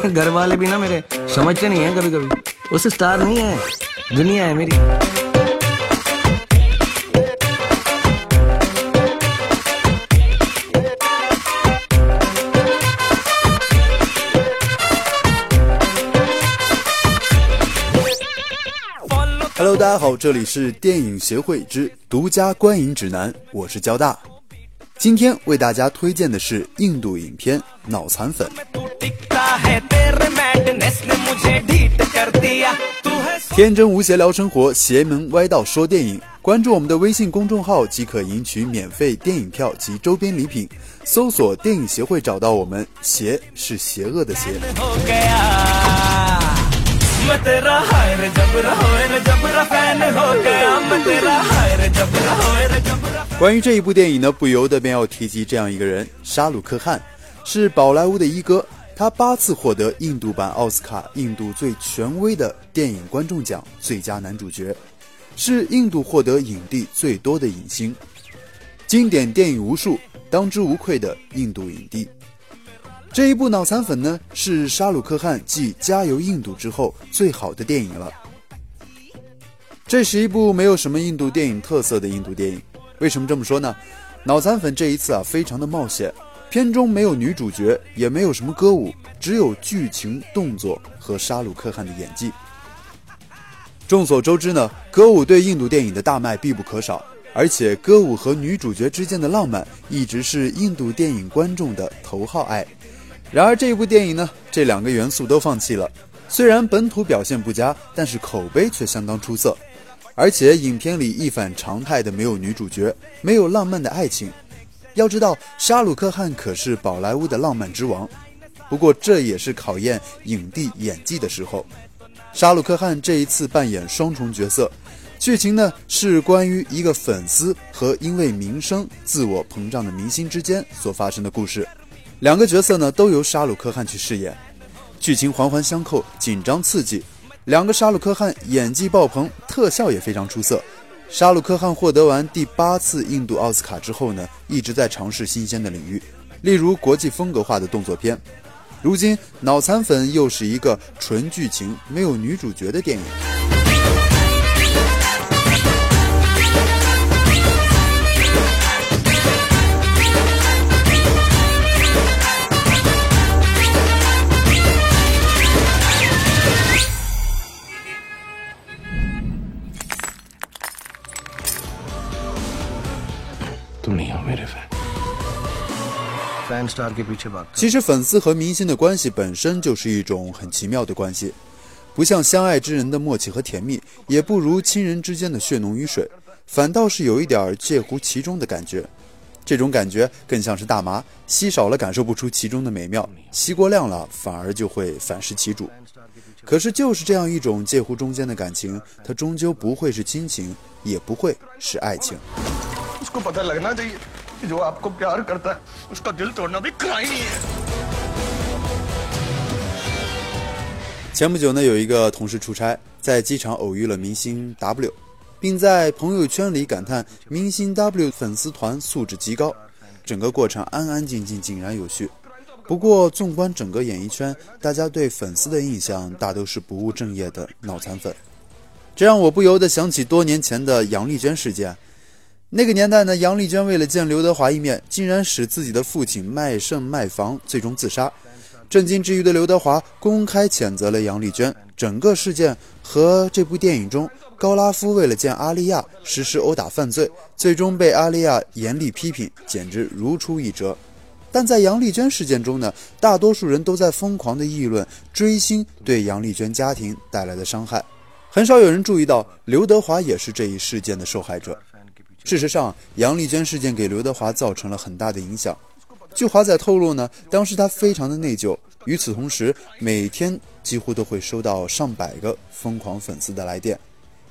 घर वाले भी ना मेरे समझते नहीं है कभी कभी उसे स्टार नहीं है दुनिया है मेरी 大家好，这里是电影协会之独家观影指南，我是交大。 今天为大家推荐的是印度影片《脑残粉》。天真无邪聊生活，邪门歪道说电影。关注我们的微信公众号即可赢取免费电影票及周边礼品。搜索“电影协会”找到我们，邪是邪恶的邪。关于这一部电影呢，不由得便要提及这样一个人——沙鲁克汗，是宝莱坞的一哥。他八次获得印度版奥斯卡印度最权威的电影观众奖最佳男主角，是印度获得影帝最多的影星，经典电影无数，当之无愧的印度影帝。这一部脑残粉呢，是沙鲁克汗继《加油印度》之后最好的电影了。这是一部没有什么印度电影特色的印度电影。为什么这么说呢？脑残粉这一次啊，非常的冒险。片中没有女主角，也没有什么歌舞，只有剧情、动作和沙鲁克汗的演技。众所周知呢，歌舞对印度电影的大卖必不可少，而且歌舞和女主角之间的浪漫一直是印度电影观众的头号爱。然而这部电影呢，这两个元素都放弃了。虽然本土表现不佳，但是口碑却相当出色。而且影片里一反常态的没有女主角，没有浪漫的爱情。要知道，沙鲁克汗可是宝莱坞的浪漫之王。不过这也是考验影帝演技的时候。沙鲁克汗这一次扮演双重角色，剧情呢是关于一个粉丝和因为名声自我膨胀的明星之间所发生的故事。两个角色呢都由沙鲁克汗去饰演，剧情环环相扣，紧张刺激。两个沙鲁克汗演技爆棚，特效也非常出色。沙鲁克汗获得完第八次印度奥斯卡之后呢，一直在尝试新鲜的领域，例如国际风格化的动作片。如今，《脑残粉》又是一个纯剧情、没有女主角的电影。其实粉丝和明星的关系本身就是一种很奇妙的关系，不像相爱之人的默契和甜蜜，也不如亲人之间的血浓于水，反倒是有一点介乎其中的感觉。这种感觉更像是大麻，吸少了感受不出其中的美妙，吸过量了反而就会反噬其主。可是就是这样一种介乎中间的感情，它终究不会是亲情，也不会是爱情。前不久呢，有一个同事出差，在机场偶遇了明星 W，并在朋友圈里感叹明星 W 粉丝团素质极高。整个过程安安静静，井然有序。不过，纵观整个演艺圈，大家对粉丝的印象大都是不务正业的脑残粉，这让我不由得想起多年前的杨丽娟事件。那个年代呢，杨丽娟为了见刘德华一面，竟然使自己的父亲卖肾卖房，最终自杀。震惊之余的刘德华公开谴责了杨丽娟。整个事件和这部电影中高拉夫为了见阿丽亚实施殴打犯罪，最终被阿丽亚严厉批评，简直如出一辙。但在杨丽娟事件中呢，大多数人都在疯狂的议论追星对杨丽娟家庭带来的伤害，很少有人注意到刘德华也是这一事件的受害者。事实上，杨丽娟事件给刘德华造成了很大的影响。据华仔透露呢，当时他非常的内疚。与此同时，每天几乎都会收到上百个疯狂粉丝的来电。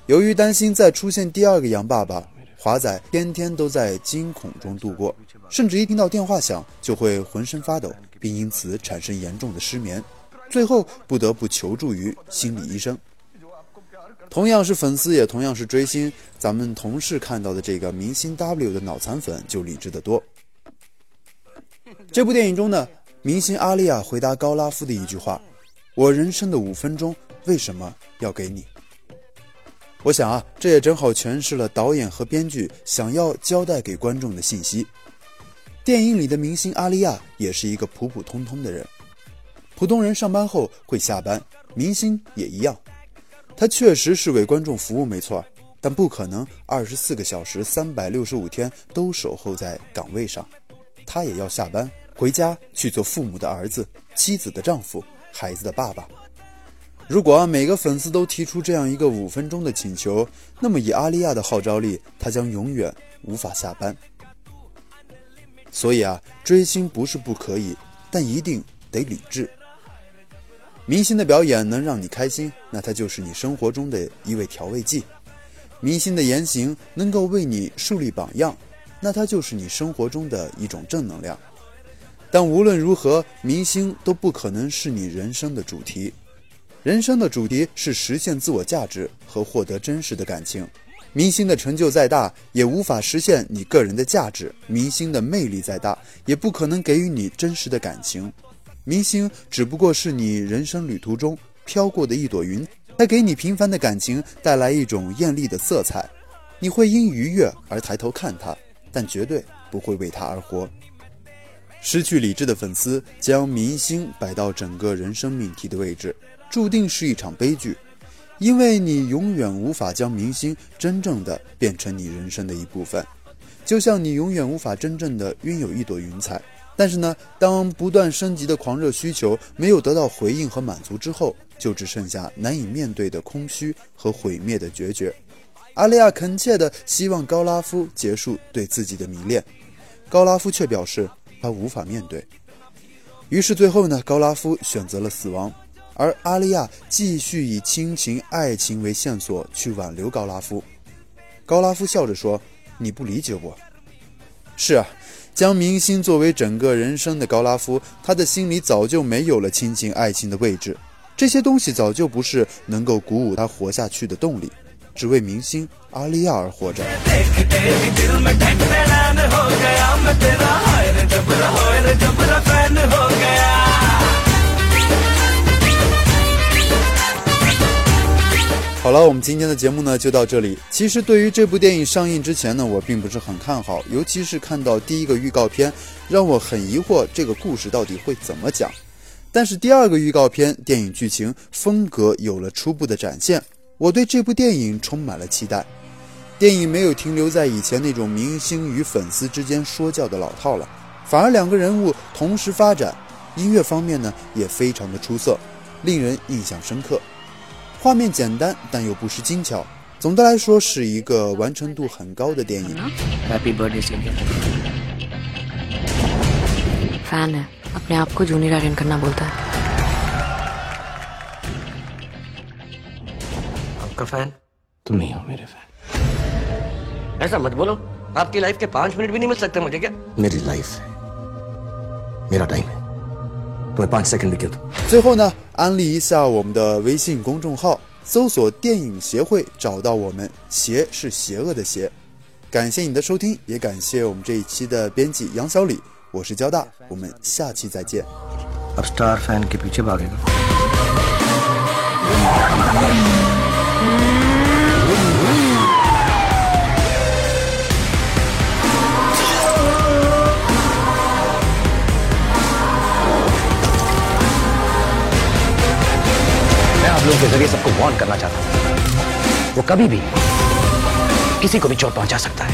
由于担心再出现第二个杨爸爸，华仔天天都在惊恐中度过，甚至一听到电话响就会浑身发抖，并因此产生严重的失眠，最后不得不求助于心理医生。同样是粉丝，也同样是追星。咱们同事看到的这个明星 W 的脑残粉就理智的多。这部电影中呢，明星阿丽亚回答高拉夫的一句话：“我人生的五分钟为什么要给你？我想啊，这也正好诠释了导演和编剧想要交代给观众的信息。电影里的明星阿丽亚也是一个普普通通的人，普通人上班后会下班，明星也一样。他确实是为观众服务，没错，但不可能二十四个小时、三百六十五天都守候在岗位上。他也要下班回家去做父母的儿子、妻子的丈夫、孩子的爸爸。如果每个粉丝都提出这样一个五分钟的请求，那么以阿利亚的号召力，他将永远无法下班。所以啊，追星不是不可以，但一定得理智。明星的表演能让你开心，那他就是你生活中的一味调味剂；明星的言行能够为你树立榜样，那他就是你生活中的一种正能量。但无论如何，明星都不可能是你人生的主题。人生的主题是实现自我价值和获得真实的感情。明星的成就再大，也无法实现你个人的价值；明星的魅力再大，也不可能给予你真实的感情。明星只不过是你人生旅途中飘过的一朵云，它给你平凡的感情带来一种艳丽的色彩。你会因愉悦而抬头看他，但绝对不会为他而活。失去理智的粉丝将明星摆到整个人生命题的位置。注定是一场悲剧，因为你永远无法将明星真正的变成你人生的一部分，就像你永远无法真正的拥有一朵云彩。但是呢，当不断升级的狂热需求没有得到回应和满足之后，就只剩下难以面对的空虚和毁灭的决绝。阿利亚恳切地希望高拉夫结束对自己的迷恋，高拉夫却表示他无法面对。于是最后呢，高拉夫选择了死亡。而阿利亚继续以亲情、爱情为线索去挽留高拉夫。高拉夫笑着说：“你不理解我。”是啊，将明星作为整个人生的高拉夫，他的心里早就没有了亲情、爱情的位置。这些东西早就不是能够鼓舞他活下去的动力，只为明星阿利亚而活着。好了，我们今天的节目呢就到这里。其实对于这部电影上映之前呢，我并不是很看好，尤其是看到第一个预告片，让我很疑惑这个故事到底会怎么讲。但是第二个预告片电影剧情风格有了初步的展现，我对这部电影充满了期待。电影没有停留在以前那种明星与粉丝之间说教的老套了，反而两个人物同时发展，音乐方面呢也非常的出色，令人印象深刻。画面简单，但又不失精巧。总的来说，是一个完成度很高的电影。Happy birthday, Cynthia. Fan है अपने आप को जूनियर आर्यन करना बोलता है आपका फैन तुम नहीं हो मेरे फैन ऐसा मत बोलो आपकी लाइफ के पांच मिनट भी नहीं मिल सकते मुझे क्या मेरी लाइफ है मेरा टाइम है तुम्हें पांच सेकंड भी क्यों 最后呢，安利一下我们的微信公众号，搜索“电影协会”，找到我们。邪是邪恶的邪。感谢你的收听，也感谢我们这一期的编辑杨小李。我是交大，我们下期再见。 अब स्टार फैन के पीछे भागेगा काबलों के ज़रिए सबको वार्न करना चाहता हूँ। वो कभी भी किसी को भी चोट पहुँचा सकता है।